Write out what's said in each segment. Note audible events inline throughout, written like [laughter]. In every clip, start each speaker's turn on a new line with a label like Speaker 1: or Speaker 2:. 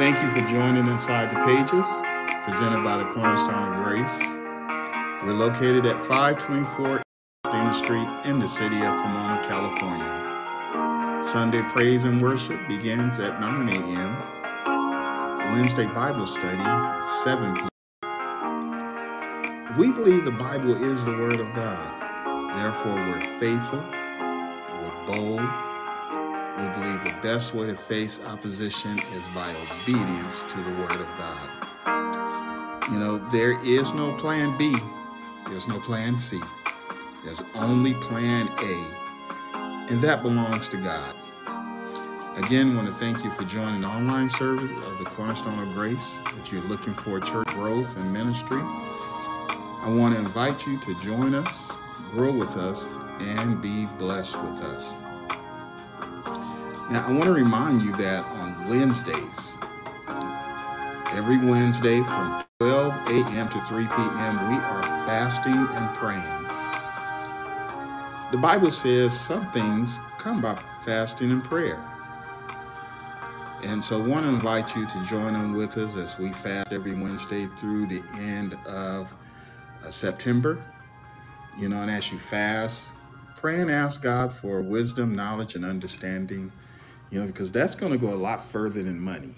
Speaker 1: Thank you for joining Inside the Pages, presented by the Cornerstone of Grace. We're located at 524 Dana Street in the city of Pomona, California. Sunday praise and worship begins at 9 a.m. Wednesday Bible study 7 p.m. We believe the Bible is the Word of God. Therefore, we're faithful, we're bold, we believe the best way to face opposition is by obedience to the Word of God. You know, there is no plan B, there's no plan C, there's only plan A, and that belongs to God. Again, I want to thank you for joining the online service of the Cornerstone of Grace. If you're looking for church growth and ministry, I want to invite you to join us, grow with us, and be blessed with us. Now, I want to remind you that on Wednesdays, every Wednesday from 12 a.m. to 3 p.m., we are fasting and praying. The Bible says some things come by fasting and prayer. And so I want to invite you to join in with us as we fast every Wednesday through the end of uh, September. You know, and as you fast, pray and ask God for wisdom, knowledge, and understanding you know, because that's going to go a lot further than money.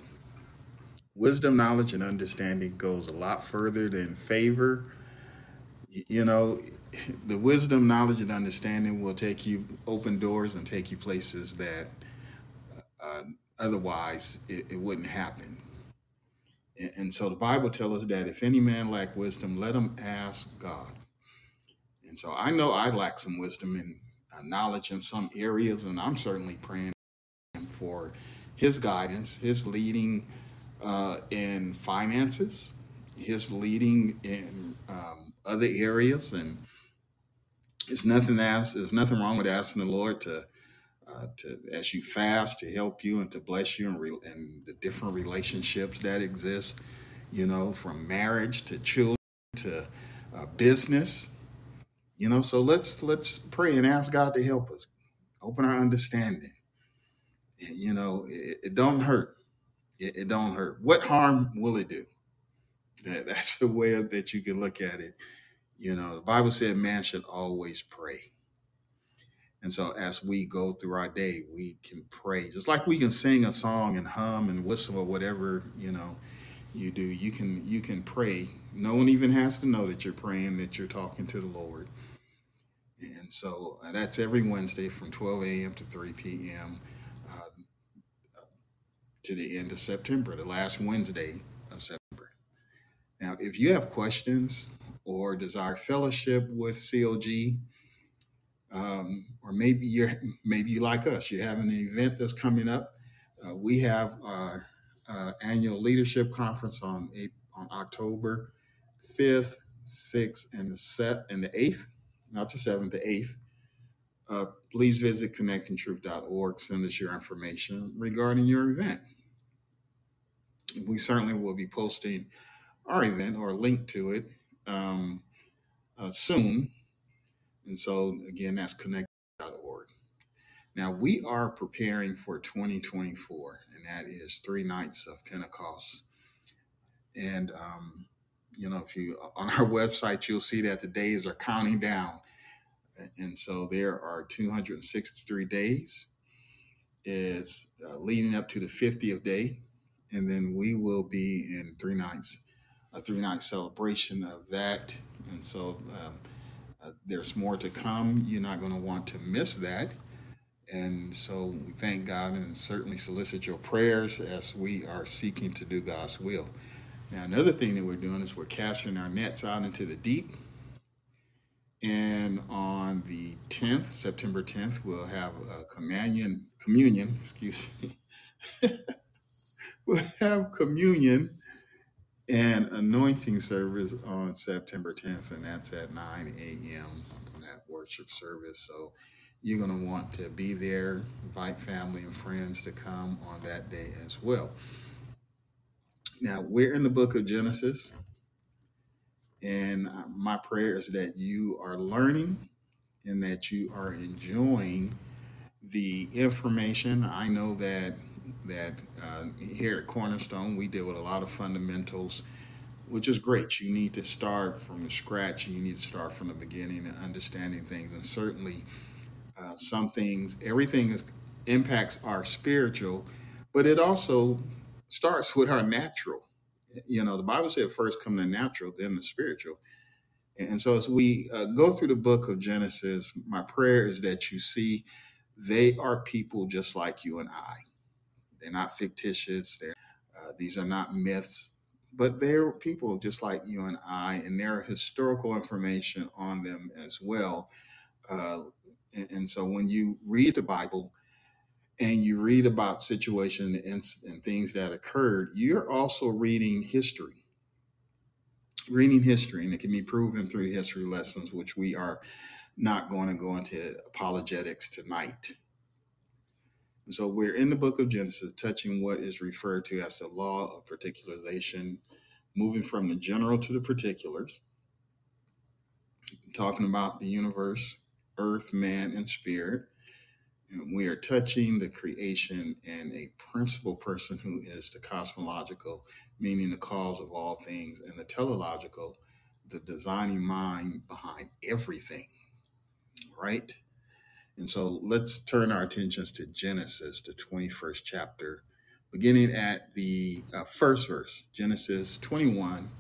Speaker 1: Wisdom, knowledge, and understanding goes a lot further than favor. You know, [laughs] the wisdom, knowledge, and understanding will take you open doors and take you places that uh, otherwise it, it wouldn't happen. And, and so the Bible tells us that if any man lack wisdom, let him ask God. And so I know I lack some wisdom and uh, knowledge in some areas, and I'm certainly praying for his guidance, his leading uh, in finances, his leading in um, other areas, and it's nothing ask, there's nothing wrong with asking the Lord to uh, to as you fast to help you and to bless you and, re- and the different relationships that exist. You know, from marriage to children to uh, business. You know, so let's let's pray and ask God to help us, open our understanding you know, it, it don't hurt. It, it don't hurt. What harm will it do? That, [laughs] that's the way that you can look at it. You know, the Bible said man should always pray. And so as we go through our day, we can pray. Just like we can sing a song and hum and whistle or whatever, you know, you do. You can you can pray. No one even has to know that you're praying, that you're talking to the Lord. And so uh, that's every Wednesday from 12 a.m. to 3 p.m to the end of September, the last Wednesday of September. Now, if you have questions or desire fellowship with COG, um, or maybe you're maybe you like us, you're having an event that's coming up. Uh, we have our uh, annual leadership conference on on October fifth, sixth, and the set and the eighth, not the seventh, the eighth. Uh, please visit connectingtruth.org. Send us your information regarding your event we certainly will be posting our event or a link to it um, uh, soon. And so, again, that's connect.org. Now, we are preparing for 2024, and that is three nights of Pentecost. And, um, you know, if you [laughs] on our website, you'll see that the days are counting down. And so there are 263 days. Is uh, leading up to the 50th day and then we will be in three nights, a three night celebration of that. And so um, uh, there's more to come. You're not going to want to miss that. And so we thank God and certainly solicit your prayers as we are seeking to do God's will. Now, another thing that we're doing is we're casting our nets out into the deep. And on the 10th, September 10th, we'll have a communion, communion, [laughs] excuse me. We'll have communion and anointing service on September 10th, and that's at 9 a.m. on that worship service. So you're going to want to be there, invite family and friends to come on that day as well. Now, we're in the book of Genesis, and my prayer is that you are learning and that you are enjoying the information. I know that that uh, here at Cornerstone, we deal with a lot of fundamentals, which is great. You need to start from the scratch. You need to start from the beginning and understanding things. And certainly, uh, some things, everything is impacts our spiritual, but it also starts with our natural. You know, the Bible said first come the natural, then the spiritual. And so, as we uh, go through the book of Genesis, my prayer is that you see they are people just like you and I. They're not fictitious. They're, uh, these are not myths, but they're people just like you and I, and there are historical information on them as well. Uh, and, and so, when you read the Bible and you read about situations and, and things that occurred, you're also reading history reading history, and it can be proven through the history lessons, which we are not going to go into apologetics tonight. And so we're in the book of Genesis, touching what is referred to as the law of particularization, moving from the general to the particulars, talking about the universe, earth, man, and spirit. And we are touching the creation and a principal person who is the cosmological, meaning the cause of all things, and the teleological, the designing mind behind everything, right? And so let's turn our attentions to Genesis, the 21st chapter, beginning at the uh, first verse, Genesis 21.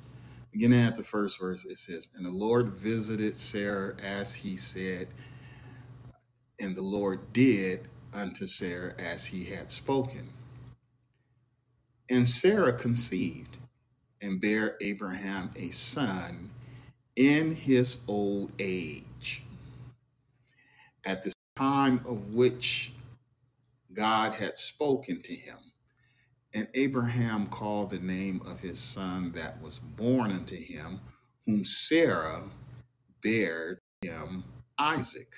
Speaker 1: Beginning at the first verse, it says, And the Lord visited Sarah as he said, and the Lord did unto Sarah as he had spoken. And Sarah conceived and bare Abraham a son in his old age, at the time of which God had spoken to him. And Abraham called the name of his son that was born unto him, whom Sarah bare him Isaac.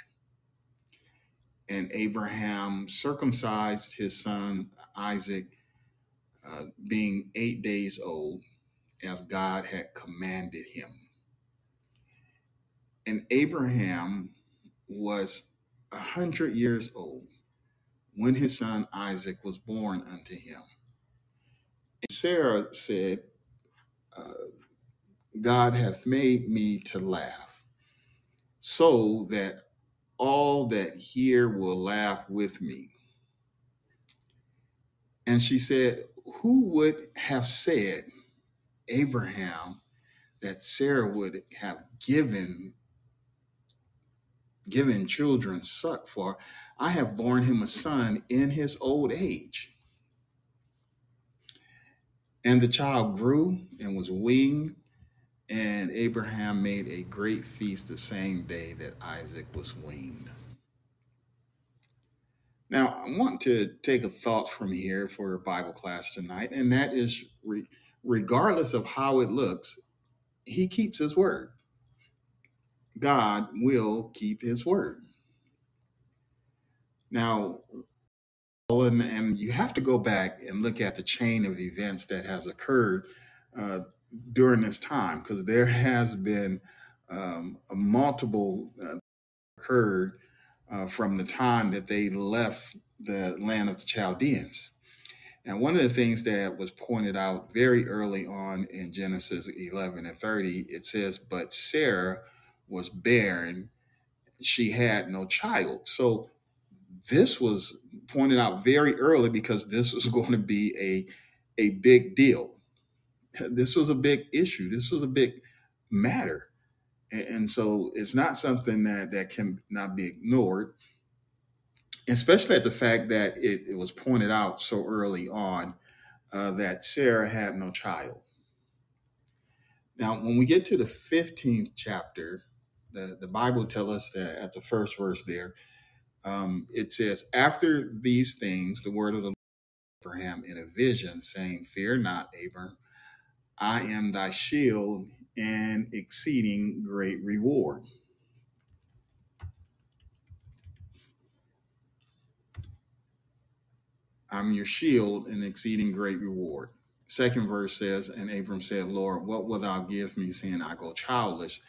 Speaker 1: And Abraham circumcised his son Isaac, uh, being eight days old, as God had commanded him. And Abraham was a hundred years old when his son Isaac was born unto him. And Sarah said, uh, God hath made me to laugh, so that all that hear will laugh with me. And she said, Who would have said, Abraham, that Sarah would have given given children suck for I have borne him a son in his old age. And the child grew and was weaned, and Abraham made a great feast the same day that Isaac was weaned. Now, I want to take a thought from here for a Bible class tonight, and that is re- regardless of how it looks, he keeps his word. God will keep his word. Now, and, and you have to go back and look at the chain of events that has occurred uh, during this time because there has been um, multiple uh, occurred uh, from the time that they left the land of the Chaldeans. And one of the things that was pointed out very early on in Genesis 11 and 30, it says, But Sarah was barren, she had no child. So this was pointed out very early because this was [laughs] going to be a, a big deal. This was a big issue. This was a big matter. And, and so it's not something that, that can not be ignored, especially at the fact that it, it was pointed out so early on uh, that Sarah had no child. Now, when we get to the 15th chapter, the, the Bible tells us that at the first verse there, um, it says, After these things, the word of the Lord Abraham in a vision, saying, Fear not, Abram, I am thy shield and exceeding great reward. I'm your shield and exceeding great reward. Second verse says, And Abram said, Lord, what wilt thou give me, seeing I go childless?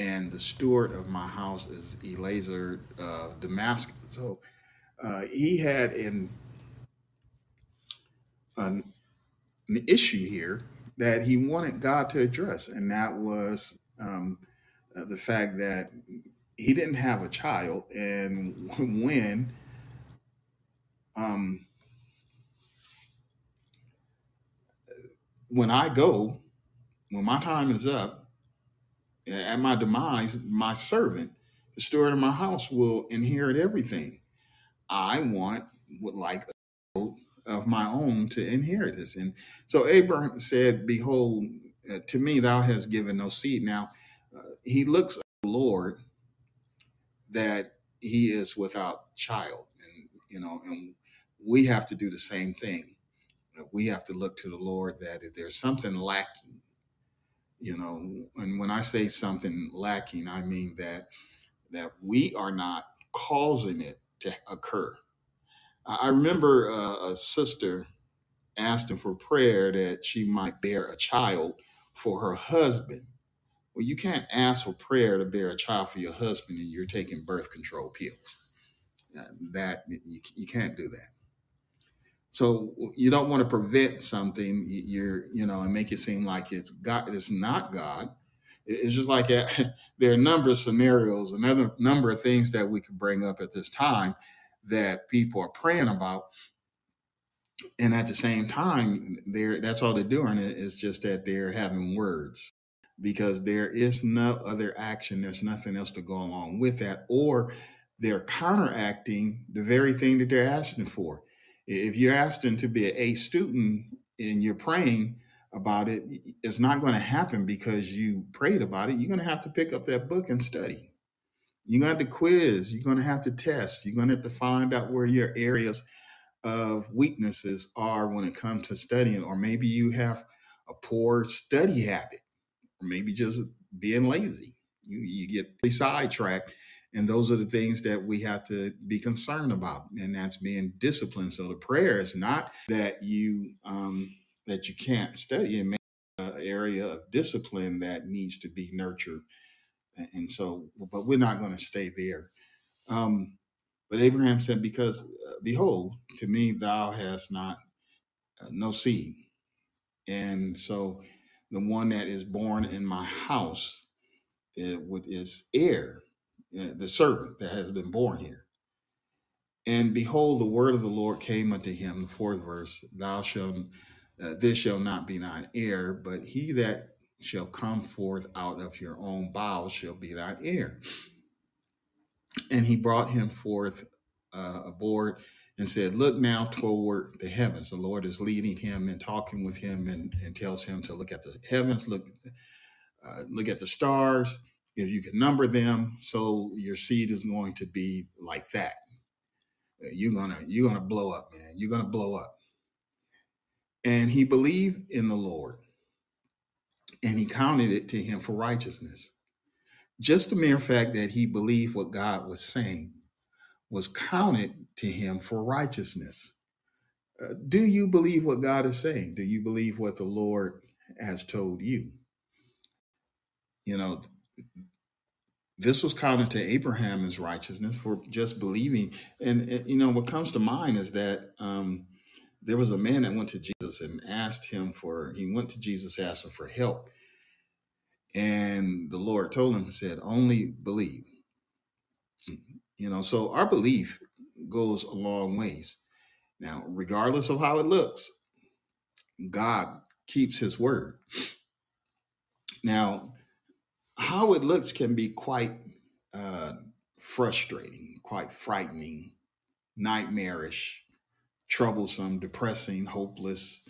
Speaker 1: And the steward of my house is Eliezer uh, Damascus. So uh, he had in an, an issue here that he wanted God to address, and that was um, uh, the fact that he didn't have a child, and [laughs] when um, when I go, when my time is up, at my demise, my servant, the steward of my house, will inherit everything. I want would like a of my own to inherit this. And so Abraham said, Behold, uh, to me thou hast given no seed. Now uh, he looks at the Lord that he is without child. And you know, and we have to do the same thing. Uh, We have to look to the Lord that if there's something lacking, you know, and when I say something lacking, I mean that that we are not causing it to occur I remember uh, a sister asking for prayer that she might bear a child for her husband. Well, you can't ask for prayer to bear a child for your husband and you're taking birth control pills. Uh, that you, you can't do that. So you don't want to prevent something you're you know and make it seem like it's God. It's not God. It's just like uh, [laughs] there are a number of scenarios, another number of things that we could bring up at this time that people are praying about and at the same time they're that's all they're doing is just that they're having words because there is no other action there's nothing else to go along with that or they're counteracting the very thing that they're asking for if you're asking to be an a student and you're praying about it it's not going to happen because you prayed about it you're going to have to pick up that book and study you're going to have to quiz you're going to have to test you're going to have to find out where your areas of weaknesses are when it comes to studying, or maybe you have a poor study habit, or maybe just being lazy. You, you get sidetracked. And those are the things that we have to be concerned about, and that's being disciplined. So the prayer is not that you um, that you can't study, and an area of discipline that needs to be nurtured. And so, but we're not going to stay there. Um, but Abraham said, Because uh, behold, to me thou hast not uh, no seed. And so the one that is born in my house it would, is heir, uh, the servant that has been born here. And behold, the word of the Lord came unto him, the fourth verse, thou shalt, uh, this shall not be thine heir, but he that shall come forth out of your own bowels shall be thine heir and he brought him forth uh, aboard and said, Look now toward the heavens. The Lord is leading him and talking with him and, and tells him to look at the heavens, look, uh, look at the stars. If you can number them, so your seed is going to be like that. You're gonna you're gonna blow up, man. You're gonna blow up. And he believed in the Lord, and he counted it to him for righteousness. Just the mere fact that he believed what God was saying was counted to him for righteousness. Uh, do you believe what God is saying? Do you believe what the Lord has told you? You know, this was counted to Abraham as righteousness for just believing. And, you know, what comes to mind is that um, there was a man that went to Jesus and asked him for, he went to Jesus, asking for help. And the Lord told him, said, only believe. You know, so our belief goes a long ways. Now, regardless of how it looks, God keeps his word. Now, how it looks can be quite uh, frustrating, quite frightening, nightmarish, troublesome, depressing, hopeless,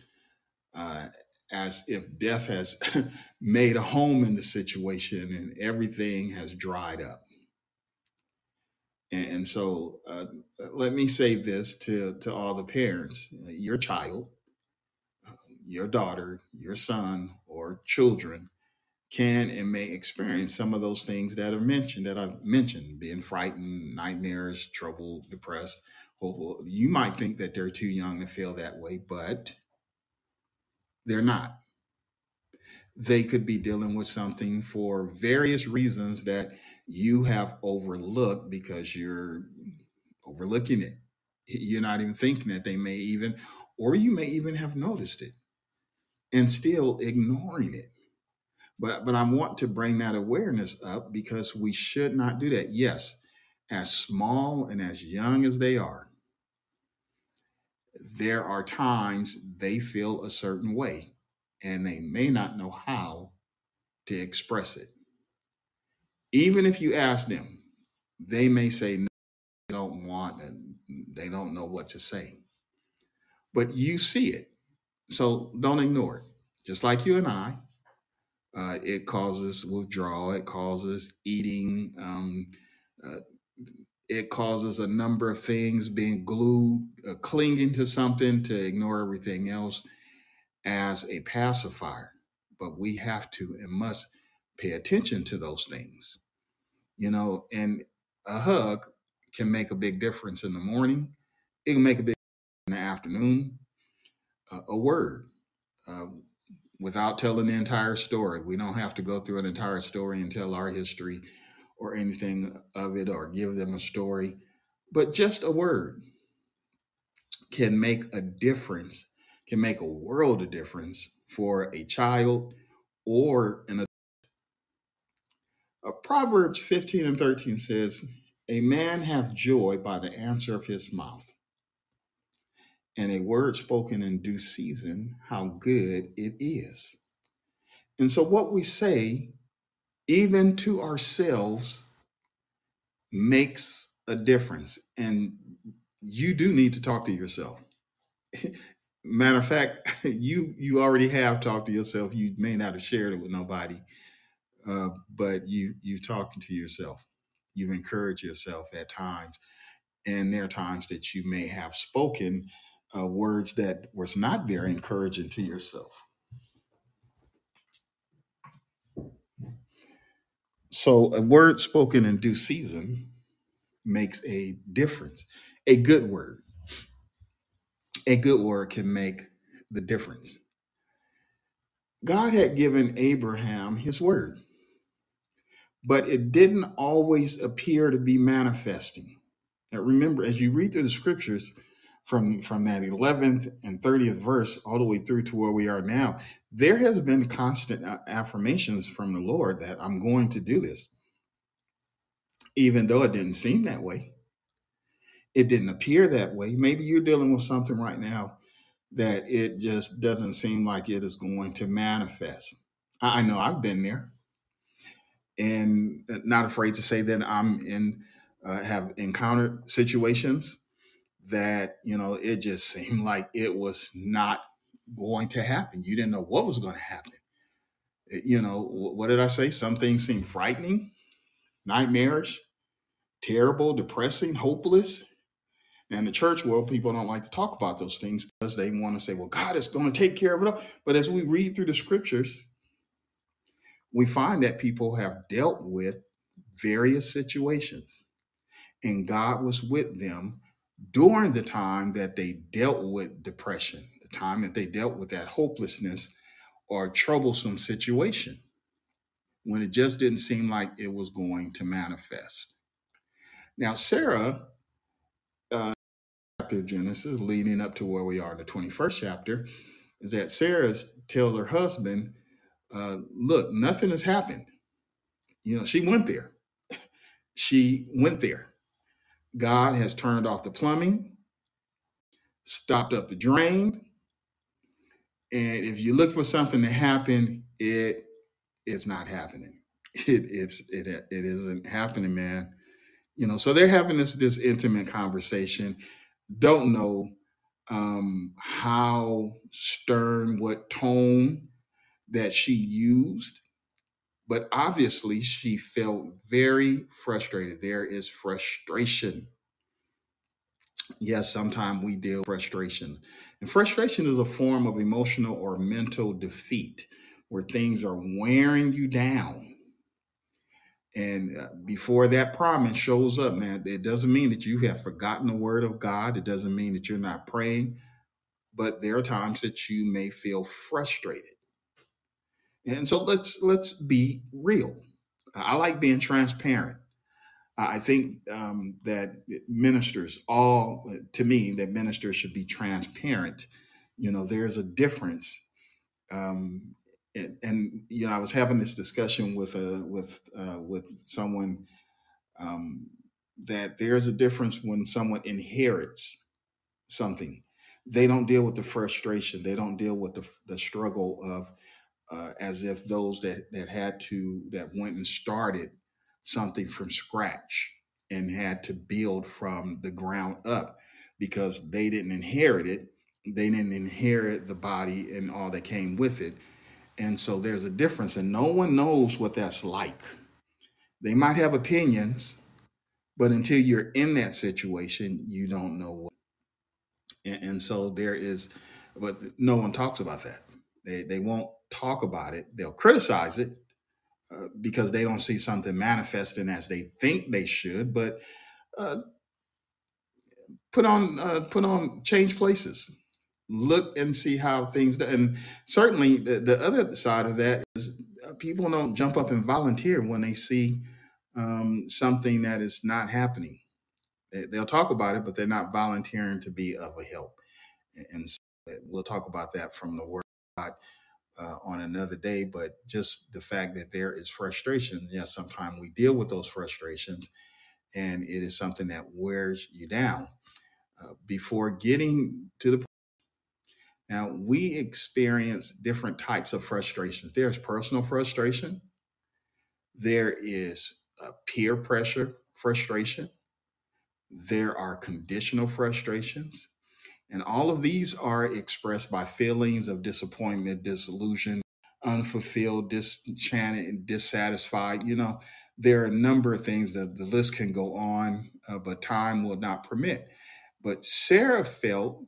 Speaker 1: uh, as if death has [laughs] made a home in the situation and everything has dried up. And, so, uh, let me say this to, to all the parents your child, your daughter, your son, or children can and may experience some of those things that are mentioned that I've mentioned, being frightened, nightmares, troubled, depressed. You might think that they're too young to feel that way, but they're not. They could be dealing with something for various reasons that you have overlooked because you're overlooking it. You're not even thinking that they may even, or you may even have noticed it and still ignoring it. But but I want to bring that awareness up because we should not do that. Yes, as small and as young as they are, there are times they feel a certain way and they may not know how to express it. Even if you ask them, they may say no, they don't want and they don't know what to say. But you see it. So don't ignore it. Just like you and I, uh, it causes withdrawal, it causes eating, um, uh, it causes a number of things being glued, uh, clinging to something to ignore everything else as a pacifier. But we have to and must pay attention to those things, you know, and a hug can make a big difference in the morning. It can make a big in the afternoon. Uh, a word, uh, without telling the entire story. We don't have to go through an entire story and tell our history or anything of it or give them a story, but just a word can make a difference, can make a world of difference for a child or an uh, Proverbs 15 and 13 says, A man hath joy by the answer of his mouth, and a word spoken in due season, how good it is. And so, what we say, even to ourselves, makes a difference. And you do need to talk to yourself. [laughs] Matter of fact, [laughs] you you already have talked to yourself. You may not have shared it with nobody, uh, but you you talking to yourself. You've encouraged yourself at times, and there are times that you may have spoken uh, words that was not very encouraging to yourself. So, a word spoken in due season makes a difference. A good word, a good word can make the difference. God had given Abraham his word, but it didn't always appear to be manifesting. Now, remember, as you read through the scriptures, from from that 11th and 30th verse all the way through to where we are now there has been constant affirmations from the lord that i'm going to do this. Even though it didn't seem that way. It didn't appear that way. Maybe you're dealing with something right now that it just doesn't seem like it is going to manifest. I I know i've been there. And not afraid to say that i'm in uh, have encountered situations that you know it just [laughs] seemed like it was not going to happen. You didn't know what was going to happen you know wh- what did i say? Some things seem frightening nightmarish terrible depressing hopeless. And the church world people don't like to talk about those things because they want to say well god is going to take care of it all. But as we read through the scriptures we find that people have dealt with various situations and god was with them during the time that they dealt with depression, the time that they dealt with that hopelessness or troublesome situation, when it just didn't seem like it was going to manifest. Now, Sarah, uh, chapter Genesis, leading up to where we are in the 21st chapter, is that Sarah tells her husband, uh, Look, nothing has happened. You know, she went there. [laughs] She went there. God has turned off the plumbing, stopped up the drain, And if you look for something to happen, it it is not happening. [laughs] It it's it it isn't happening, man. You know, so they're having this this intimate conversation. Don't know um, how stern, what tone that she used, but obviously she felt very frustrated. There is frustration Yes, sometimes we deal with frustration. And frustration is a form of emotional or mental defeat where things are wearing you down. And uh, before that promise shows up, man, it doesn't mean that you have forgotten the word of God. It doesn't mean that you're not praying, but there are times that you may feel frustrated. And so let's let's be real. I like being transparent. I think um, that ministers, all to me, that ministers should be transparent. You know, there's a difference. Um, and, and you know, I was having this discussion with a with uh, with someone um, that there's a difference when someone inherits something. They don't deal with the frustration. They don't deal with the the struggle of uh, as if those that that had to that went and started something from scratch and had to build from the ground up because they didn't inherit it. They didn't inherit the body and all that came with it. And so there's a difference, and no one knows what that's like. They might have opinions, but until you're in that situation, you don't know what. And, and so there is, but no one talks about that. They, they won't talk about it. They'll criticize it, uh, because they don't see something manifesting as they think they should. But uh, put on uh, put on change places. Look and see how things. Do. And certainly, the, the other side of that is uh, people don't jump up and volunteer when they see um, something that is not happening. They, they'll talk about it, but they're not volunteering to be of a help. And so we'll talk about that from the Word God uh, on another day, but just the fact that there is frustration. Yes, sometimes we deal with those frustrations, and it is something that wears you down. Uh, before getting to the now, we experience different types of frustrations. There's personal frustration. There is peer pressure frustration. There are conditional frustrations. And all of these are expressed by feelings of disappointment, disillusion, unfulfilled, disenchanted, dissatisfied. You know, there are a number of things that the list can go on, uh, but time will not permit. But Sarah felt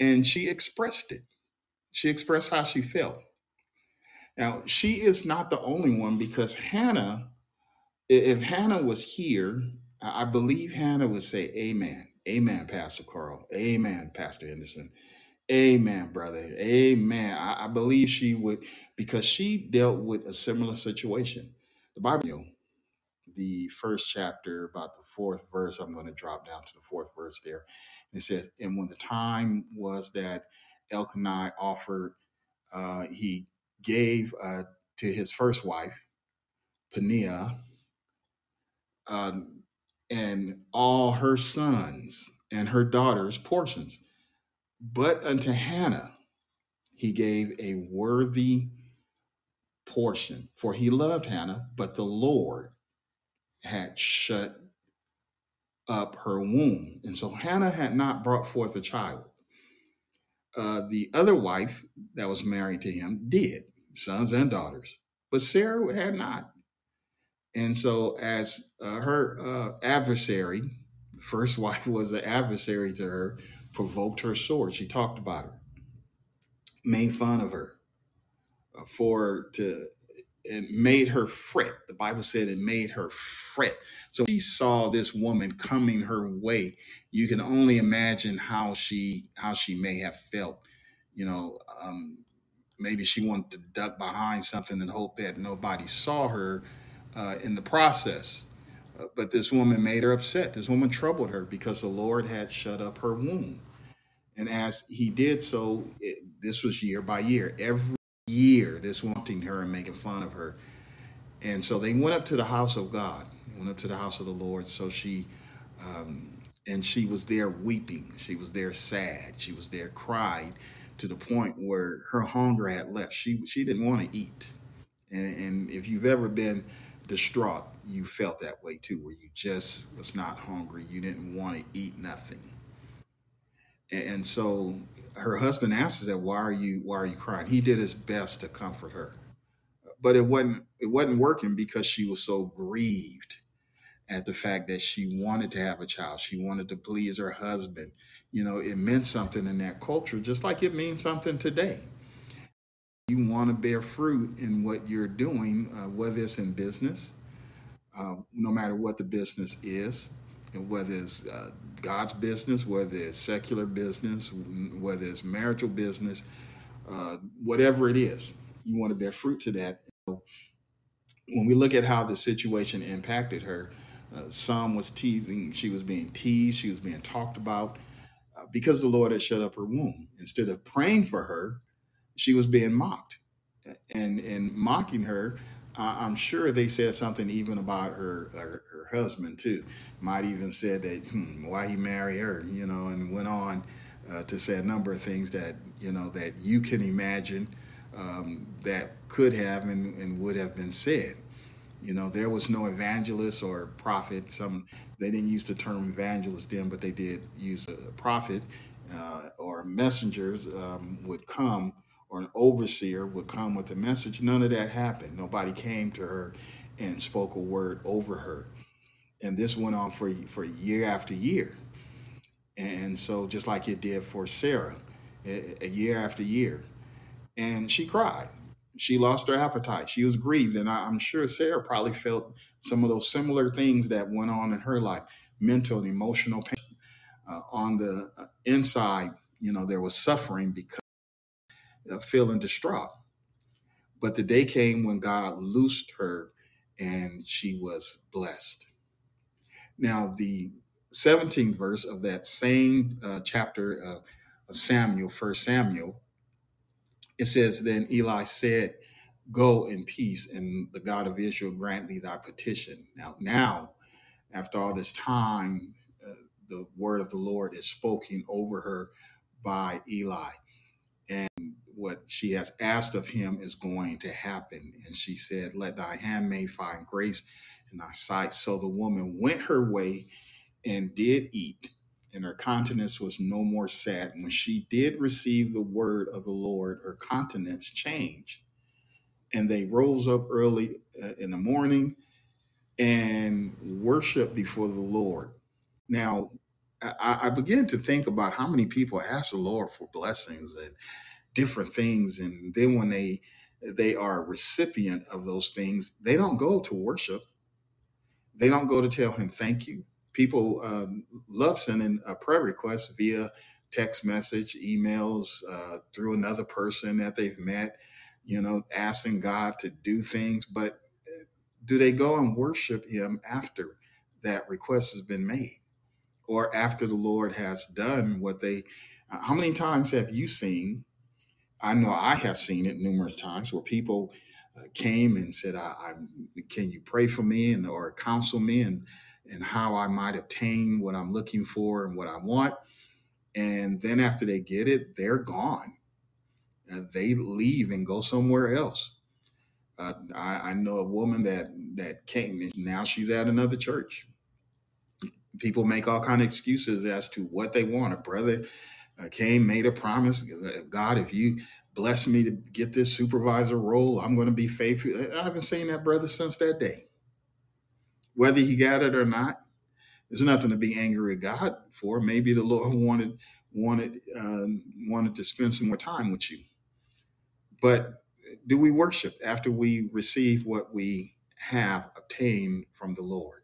Speaker 1: and she expressed it. She expressed how she felt. Now, she is not the only one because Hannah, if Hannah was here, I believe Hannah would say, Amen. Amen, Pastor Carl. Amen, Pastor Henderson. Amen, brother. Amen. I, I believe she would, because she dealt with a similar situation. The Bible, the first chapter, about the fourth verse, I'm going to drop down to the fourth verse there. It says, And when the time was that Elkanah offered, uh, he gave uh, to his first wife, Peninnah, um, and all her sons and her daughters portions. But unto Hannah he gave a worthy portion, for he loved Hannah, but the Lord had shut up her womb. And so Hannah had not brought forth a child. Uh, the other wife that was married to him did, sons and daughters, but Sarah had not. And so, as uh, her uh, adversary, first [laughs] wife was an adversary to her, provoked her sword. She talked about her, made fun of her uh, for to it made her fret. The Bible said it made her fret. So she saw this woman coming her way. You can only imagine how she how she may have felt. You know, um, maybe she wanted to duck behind something and hope that nobody saw her uh, in the process. Uh, but this woman made her upset. This woman troubled her because the Lord had shut up her womb. And as he did so, it, this was year by year. Every year, this wanting her and making fun of her. And so they went up to the house of God. They went up to the house of the Lord. So she, um, and she was there weeping. She was there sad. She was there cried to the point where her hunger had left. She she didn't want to eat. And, and if you've ever been distraught, you felt that way too, where you just was not hungry. You didn't want to eat nothing. And, so her husband asks her, "Why are you Why are you crying?" He did his best to comfort her, but it wasn't it wasn't working because she was so grieved at the fact that she wanted to have a child. She wanted to please her husband. You know, it meant something in that culture, just like it means something today you want to bear fruit in what you're doing, uh, whether it's in business, uh, no matter what the business is, and whether it's uh, God's business, whether it's secular business, whether it's marital business, uh, whatever it is, you want to bear fruit to that. So when we look at how the situation impacted her, Uh, some was teasing, she was being teased, she was being talked about uh, because the Lord had shut up her womb. Instead of praying for her, she was being mocked. And and mocking her, I'm sure they said something even about her, her her husband too. Might even said that hmm, why he marry her, you know, and went on uh, to say a number of things that you know that you can imagine um, that could have and, and would have been said. You know, there was no evangelist or prophet. Some they didn't use the term evangelist then, but they did use a prophet uh, or messengers um, would come, or an overseer would come with a message. None of that happened. Nobody came to her and spoke a word over her, and this went on for for year after year. And so, just like it did for Sarah, a, year after year, and she cried. She lost her appetite. She was grieved. And I, I'm sure Sarah probably felt some of those similar things that went on in her life mental and emotional pain. Uh, on the uh, inside, you know, there was suffering because of feeling distraught. But the day came when God loosed her and she was blessed. Now, the 17th verse of that same uh, chapter uh, of Samuel, First Samuel, it says, Then Eli said, Go in peace, and the God of Israel grant thee thy petition. Now, now, after all this time, uh, the word of the Lord is spoken over her by Eli. What she has asked of him is going to happen. And she said, Let thy handmaid find grace in thy sight. So the woman went her way and did eat, and her countenance was no more sad. When she did receive the word of the Lord, her countenance changed. And they rose up early uh, in the morning and worshiped before the Lord. Now, I, I began to think about how many people ask the Lord for blessings and different things, and then when they they are a recipient of those things, they don't go to worship they don't go to tell him thank you. People um, love sending a prayer request via text message, emails, uh, through another person that they've met, you know, asking God to do things. But uh, do they go and worship Him after that request has been made or after the Lord has done what they? uh, How many times have you seen? I know I have seen it numerous times where people uh, came and said, I, I, "Can you pray for me and or counsel me and and how I might obtain what I'm looking for and what I want?" And then after they get it, they're gone. Uh, they leave and go somewhere else. Uh, I, I know a woman that that came and now she's at another church. People make all kind of excuses as to what they want. A brother uh, came, made a promise. God, if you bless me to get this supervisor role, I'm going to be faithful. I haven't seen that brother since that day. Whether he got it or not, there's nothing to be angry at God for. Maybe the Lord [laughs] wanted wanted um, wanted to spend some more time with you. But do we worship after we receive what we have obtained from the Lord?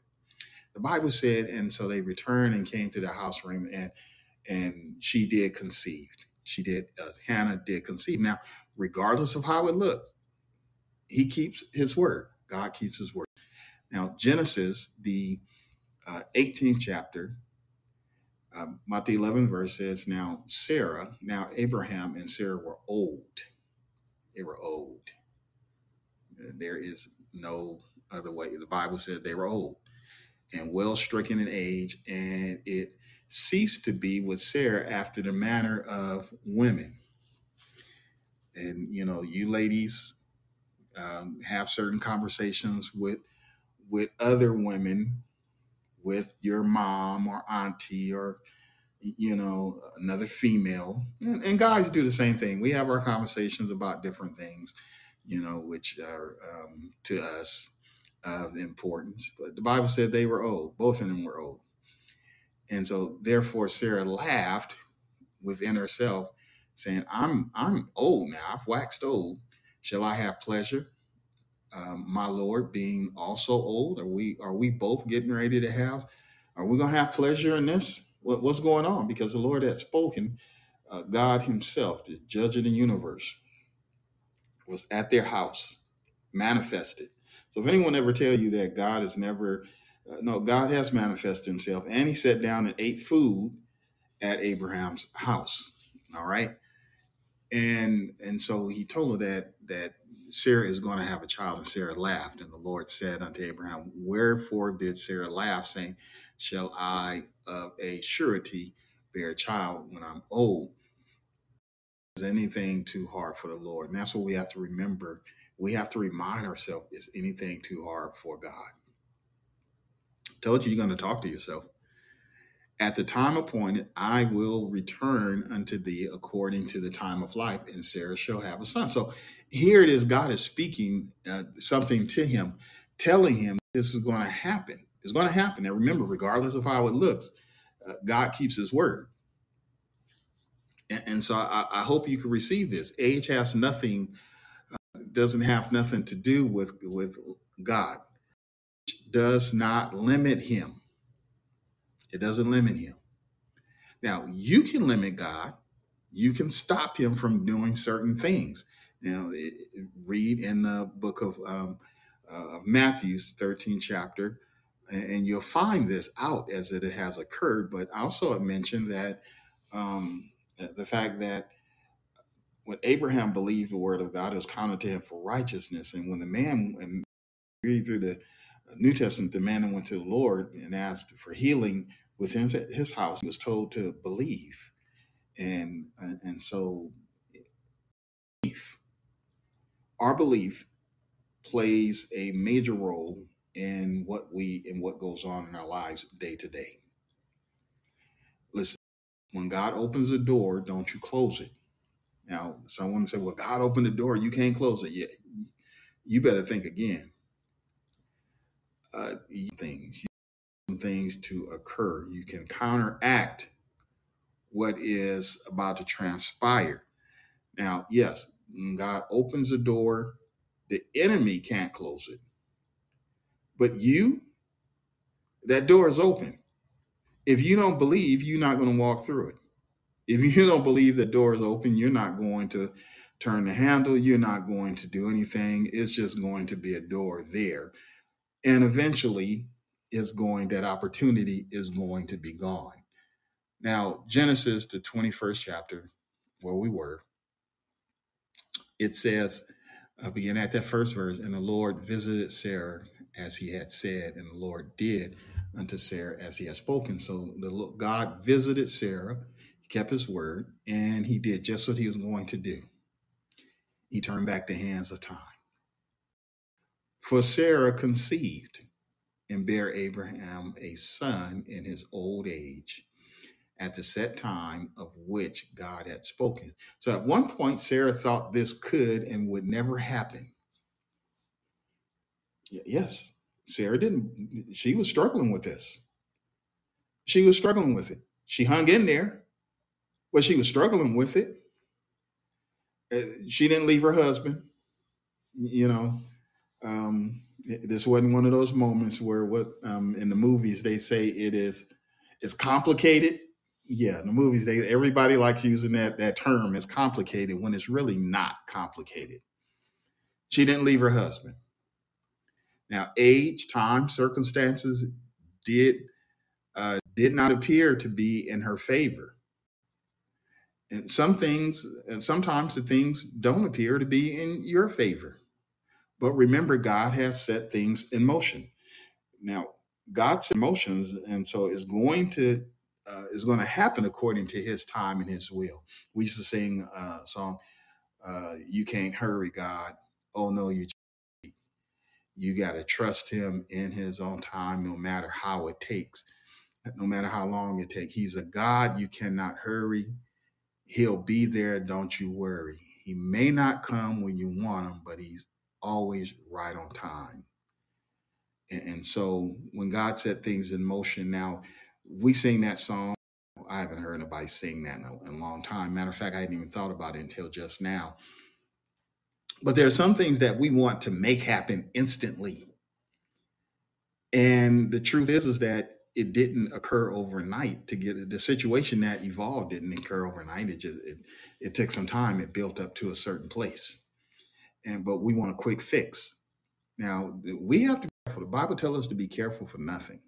Speaker 1: The Bible said, and so they returned and came to the house Ramah, and and she did conceive. She did. Uh, Hannah did conceive. Now, regardless of how it looked, he keeps his word. God keeps his word. Now, Genesis, the uh, 18th chapter, um, about the 11th verse says, Now Sarah, now Abraham and Sarah were old. They were old. Uh, There is no other way. The Bible says they were old and well stricken in age, and it ceased to be with Sarah after the manner of women. And you know, you ladies um, have certain conversations with with other women, with your mom or auntie or you know another female, and, and guys do the same thing. We have our conversations about different things, you know, which are um, to us of importance. But the Bible said they were old; both of them were old. And so therefore Sarah laughed within herself, saying, I'm I'm old now, I've waxed old. Shall I have pleasure? Um, my Lord being also old? Are we are we both getting ready to have? Are we gonna have pleasure in this? What, what's going on? Because the Lord had spoken, uh, God Himself, the judge of the universe, was at their house, manifested. So if anyone ever tell you that God is never Uh, no, God has manifested himself and he sat down and ate food at Abraham's house. All right. And and so he told her that that Sarah is going to have a child, and Sarah laughed. And the Lord said unto Abraham, Wherefore did Sarah laugh, saying, Shall I of a surety bear a child when I'm old? Is anything too hard for the Lord? And that's what we have to remember. We have to remind ourselves: Is anything too hard for God? Told you you're going to talk to yourself. At the time appointed, I will return unto thee according to the time of life, and Sarah shall have a son. So here it is God is speaking uh, something to him, telling him this is going to happen. It's going to happen. And remember, regardless of how it looks, uh, God keeps his word. And, and so I, I hope you can receive this. Age has nothing, uh, doesn't have nothing to do with, with God, does not limit him. It doesn't limit him. Now, you can limit God. You can stop him from doing certain things. Now, it, it- read in the book of, um, uh, Matthew's 13th chapter, and, and you'll find this out as it has occurred. But also, I mentioned that um, uh, the fact that when Abraham believed the word of God, it was counted to him for righteousness. And when the man, and read through the New Testament, the man that went to the Lord and asked for healing within his house, he was told to believe. And, and so belief, our belief plays a major role in what we in what goes on in our lives day to day. Listen, when God opens a door, don't you close it. Now, someone said, "Well, God opened the door, you can't close it." Yeah, you better think again. Uh, things, things to occur. You can counteract what is about to transpire. Now, yes, God opens the door, the enemy can't close it, but you, that door is open. If you don't believe, you're not going to walk through it. If you don't believe the door is open, you're not going to turn the handle. You're not going to do anything. It's just going to be a door there. And eventually, is going, that opportunity is going to be gone. Now, Genesis, the 21st chapter, where we were, it says, uh, begin at that first verse, and the Lord visited Sarah as he had said, and the Lord did unto Sarah as he had spoken. So the God visited Sarah, he kept his word, and he did just what he was going to do. He turned back the hands of time. For Sarah conceived and bare Abraham a son in his old age at the set time of which God had spoken. So at one point, Sarah thought this could and would never happen. Yes, Sarah didn't, she was struggling with this. She was struggling with it. She hung in there, but she was struggling with it. Uh, She didn't leave her husband. You know, um, this wasn't one of those moments where what um, in the movies they say it is it's complicated. Yeah, in the movies they everybody likes using that that term is complicated when it's really not complicated. She didn't leave her husband. Now, age, time, circumstances did uh, did not appear to be in her favor, and some things, and sometimes the things don't appear to be in your favor. But remember, God has set things in motion. Now, God's emotions, and so it's going to uh, is going to happen according to His time and His will. We used to sing a song, uh, "You can't hurry God." Oh no, you you got to trust Him in His own time, no matter how it takes, no matter how long it takes. He's a God you cannot hurry. He'll be there. Don't you worry. He may not come when you want him, but He's always right on time. And, and so when God set things in motion, now we sing that song. I haven't heard anybody sing that in a, in a long time. Matter of fact, I hadn't even thought about it until just now. But there are some things that we want to make happen instantly. And the truth is, is that it didn't occur overnight to get. The situation that evolved didn't occur overnight. It just, it, it took some time. It built up to a certain place. And, but we want a quick fix. Now we have to for The Bible tells us to be careful for nothing.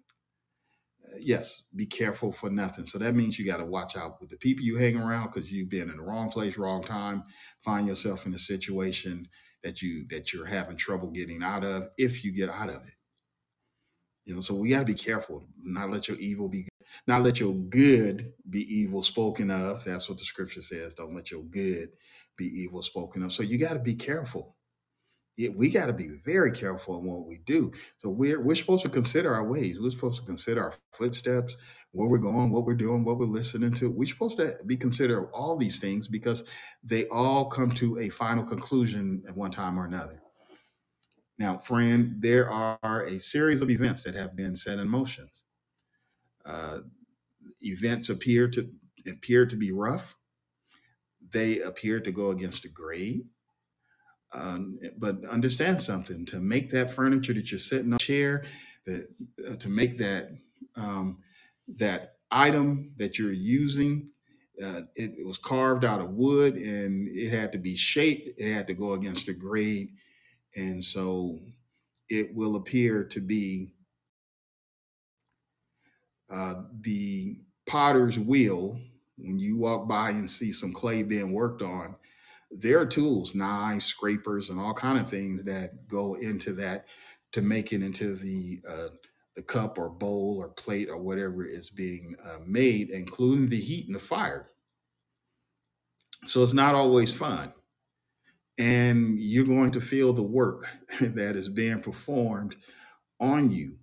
Speaker 1: Uh, yes, be careful for nothing. So that means you got to watch out with the people you hang around because you've been in the wrong place, wrong time. Find yourself in a situation that you that you're having trouble getting out of. If you get out of it, you know. So we got to be careful. Not let your evil be, not let your good be evil spoken of. That's what the scripture says. Don't let your good be evil spoken of. So you got to be careful we got to be very careful in what we do. So we're we're supposed to consider our ways. We're supposed to consider our footsteps, where we're going, what we're doing, what we're listening to. We're supposed to be consider all these things because they all come to a final conclusion at one time or another. Now, friend, there are a series of events that have been set in motion. Uh, events appear to appear to be rough. They appear to go against the grain um, but understand something to make that furniture that you're sitting on chair, that, uh, to make that um, that item that you're using, uh, it, it was carved out of wood and it had to be shaped. It had to go against the grain, and so it will appear to be uh, the potter's wheel when you walk by and see some clay being worked on there are tools, knives, scrapers, and all kind of things that go into that to make it into the uh, the cup or bowl or plate or whatever is being uh, made, including the heat and the fire. So it's not always fun, and you're going to feel the work [laughs] that is being performed on you.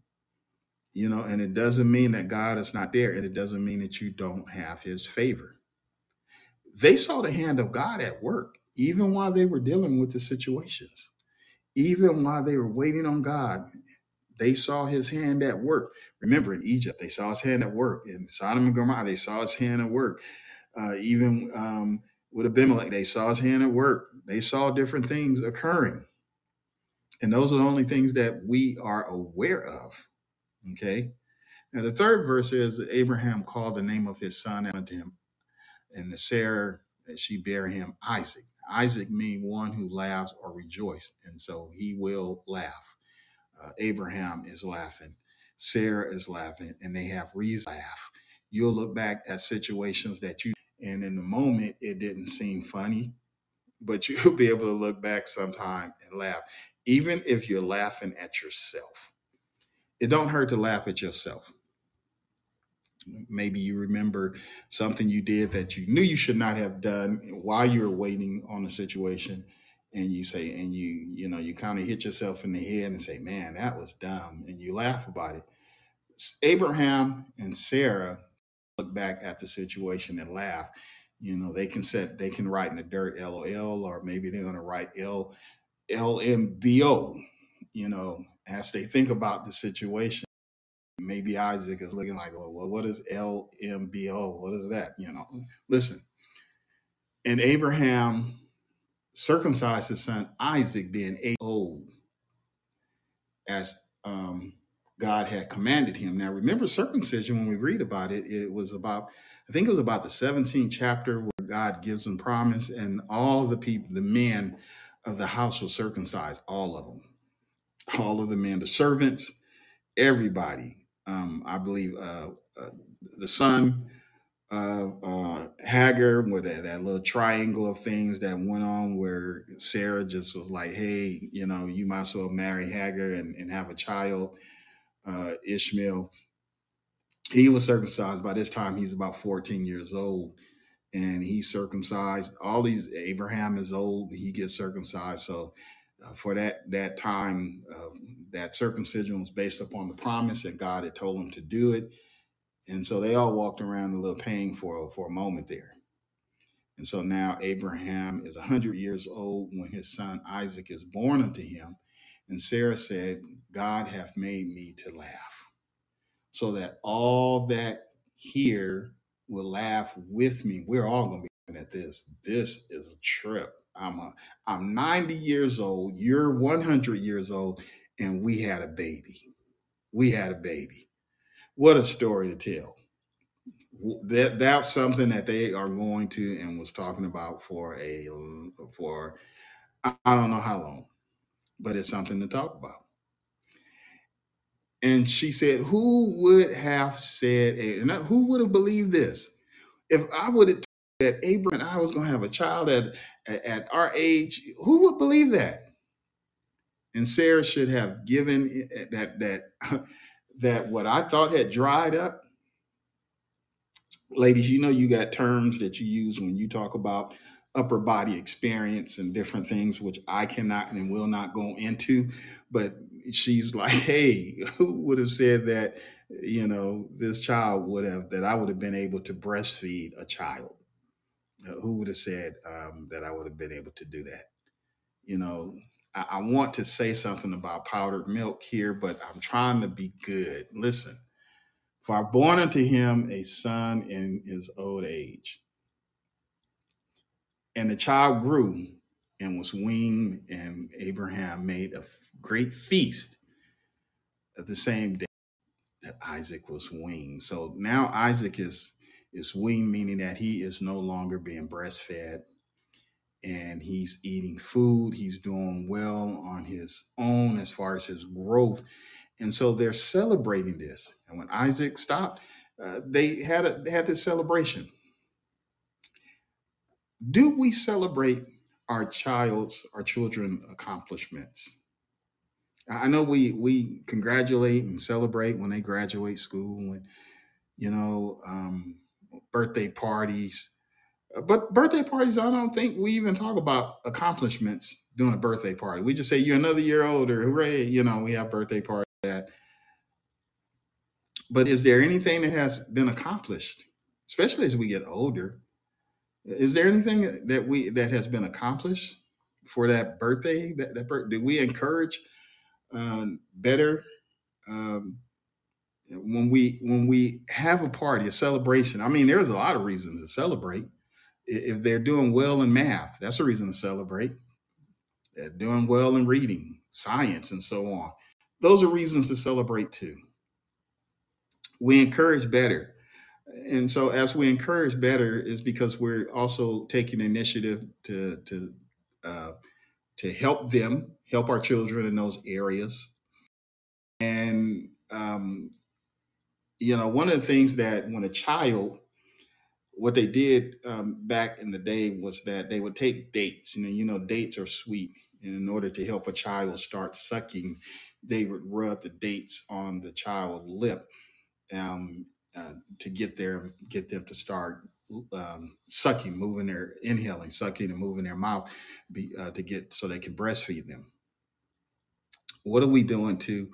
Speaker 1: You know, and it doesn't mean that God is not there, and it doesn't mean that you don't have His favor. They saw the hand of God at work even while they were dealing with the situations, even while they were waiting on God, they saw his hand at work. Remember, in Egypt, they saw his hand at work. In Sodom and Gomorrah, they saw his hand at work. Uh, even um, with Abimelech, they saw his hand at work. They saw different things occurring. And those are the only things that we are aware of. Okay. Now, the third verse is Abraham called the name of his son unto him, and the Sarah that she bare him Isaac. Isaac means one who laughs or rejoices, and so he will laugh. Uh, Abraham is laughing, Sarah is laughing, and they have reason to laugh. You'll look back at situations that you, and in the moment it didn't seem funny, but [laughs] you'll be able to look back sometime and laugh, even if you're laughing at yourself. It don't hurt to laugh at yourself. Maybe you remember something you did that you knew you should not have done while you were waiting on the situation and you say and you you know you kind of hit yourself in the head and say man that was dumb and you laugh about it. Abraham and sarah look back at the situation and laugh. You know they can set they can write in the dirt lol or maybe they're going to write l lmbo you know as they think about the situation maybe Isaac is looking like, well, what is LMBO? What is that? You know, listen. And Abraham circumcised his son Isaac, being eight old, as um, God had commanded him. Now, remember circumcision when we read about it, it was about, I think it was about the 17th chapter where God gives them promise, and all the people, the men of the house were circumcised, all of them, all of the men, the servants, everybody um, I believe uh, uh, the son of uh, Hagar with that, that little triangle of things that went on where Sarah just was like, hey, you know, you might as well marry Hagar and, and have a child, uh, Ishmael. He was circumcised. By this time, he's about 14 years old. And he's circumcised. All these, Abraham is old. He gets circumcised. So uh, for that that time, uh, that circumcision was based upon the promise that God had told them to do it, and so they all walked around a little pain for for a moment there. And so now Abraham is a hundred years old when his son Isaac is born unto him, and Sarah said, "God hath made me to laugh, so that all that hear will laugh with me." We're all going to be looking at this. This is a trip I'm a, I'm 90 years old. You're 100 years old, and we had a baby. We had a baby. What a story to tell. That that's something that they are going to and was talking about for a for I don't know how long, but it's something to talk about. And she said, Who would have said, a- and who would have believed this? If I would have that Abraham and I was going to have a child at, at, our age, who would believe that? And Sarah should have given that, that, [laughs] that what I thought had dried up ladies, you know you got terms that you use when you talk about upper body experience and different things, which I cannot and will not go into. But she's like, [laughs] hey, who would have said that, you know, this child would have, that I would have been able to breastfeed a child? Who would have said um, that I would have been able to do that? You know, I, I want to say something about powdered milk here, but I'm trying to be good. Listen, for I've born unto him a son in his old age And the child grew and was weaned, and Abraham made a f- great feast of the same day that Isaac was weaned. So now Isaac is is weaned, meaning that he is no longer being breastfed and he's eating food. He's doing well on his own as far as his growth. And so they're celebrating this. And when Isaac stopped, uh, they had a they had this celebration. Do we celebrate our child's our children accomplishments? I know we we congratulate and celebrate when they graduate school and you know um, birthday parties. Uh, But birthday parties, I don't think we even talk about accomplishments during a birthday party. We just say you're another year older, hooray! You know, we have birthday parties. That, but is there anything that has been accomplished, especially as we get older? Is there anything that we that has been accomplished for that birthday? That, that do we encourage um, better? Um, when we when we have a party, a celebration. I mean, there's a lot of reasons to celebrate. If they're doing well in math, that's a reason to celebrate. They're doing well in reading, science, and so on. Those are reasons to celebrate too. We encourage better, and so as we encourage better, is because we're also taking initiative to to uh, to help them, help our children in those areas, and um, you know, one of the things that when a child what they did um, back in the day was that they would take dates. You know, you know, dates are sweet, and in order to help a child start sucking, they would rub the dates on the child's lip um, uh, to get their get them to start um, sucking, moving their inhaling, sucking, and moving their mouth, be, uh, to get so they can breastfeed them. What are we doing to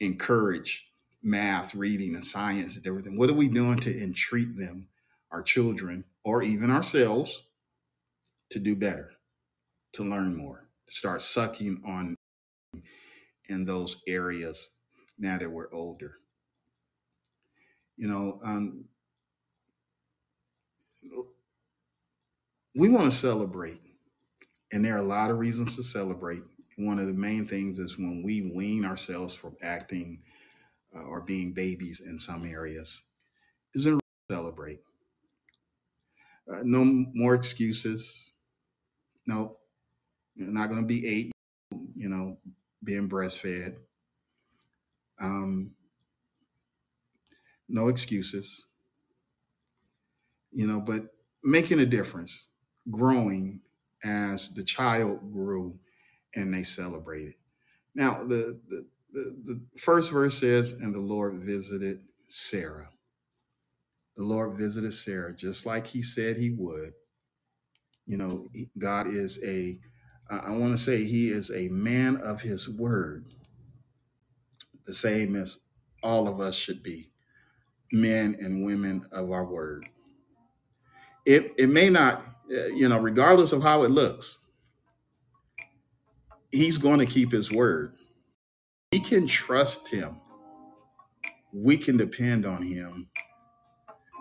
Speaker 1: encourage math, reading, and science and everything? What are we doing to entreat them, our children, or even ourselves, to do better, to learn more, to start sucking on in those areas now that we're older? You know, um, we want to celebrate, and there are a lot of reasons to celebrate. One of the main things is when we wean ourselves from acting uh, or being babies in some areas. Isn't celebrate? Uh, no more excuses. No, you're not going to be eight. You know, being breastfed. Um, no excuses. You know, but making a difference, growing as the child grew and they celebrated. Now, the the, the, the first verse says, "And the Lord visited Sarah." The Lord visited Sarah just like He said He would. You know, God is a. I want to say He is a man of His word, the same as all of us should be men and women of our word. It it may not, uh, you know, regardless of how it looks, He's going to keep His word. We can trust Him. We can depend on Him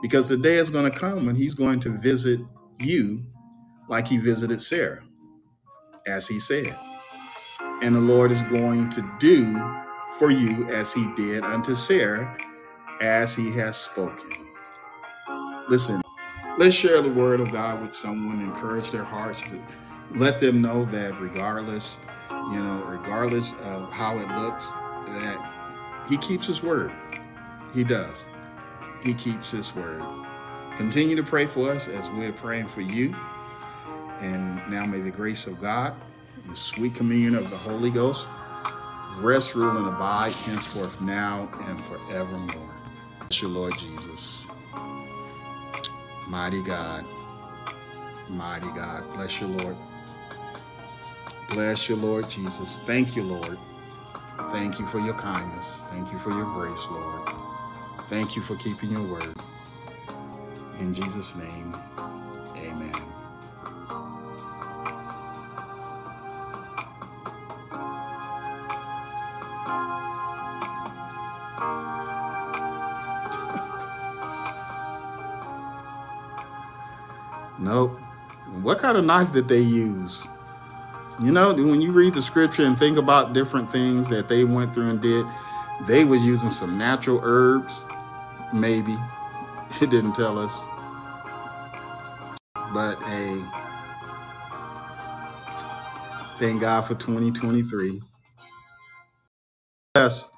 Speaker 1: because the day is going to come when He's going to visit you like He visited Sarah, as He said. And the Lord is going to do for you as He did unto Sarah, as He has spoken. Listen, let's share the word of God with someone, encourage their hearts, let them know that regardless, you know, regardless of how it looks, that He keeps his word. He does. He keeps his word. Continue to pray for us as we're praying for you. And now may the grace of God, the sweet communion of the Holy Ghost, rest, rule, and abide henceforth now and forevermore. Bless your Lord Jesus. Mighty God. Mighty God. Bless your Lord. Bless you, Lord Jesus. Thank you, Lord. Thank you for your kindness. Thank you for your grace, Lord. Thank you for keeping your word. In Jesus' name, amen. [laughs] Nope. What kind of knife did they use? You know, when you read the scripture and think about different things that they went through and did, they was using some natural herbs, maybe. [laughs] It didn't tell us. But hey, thank God for 2023. Yes.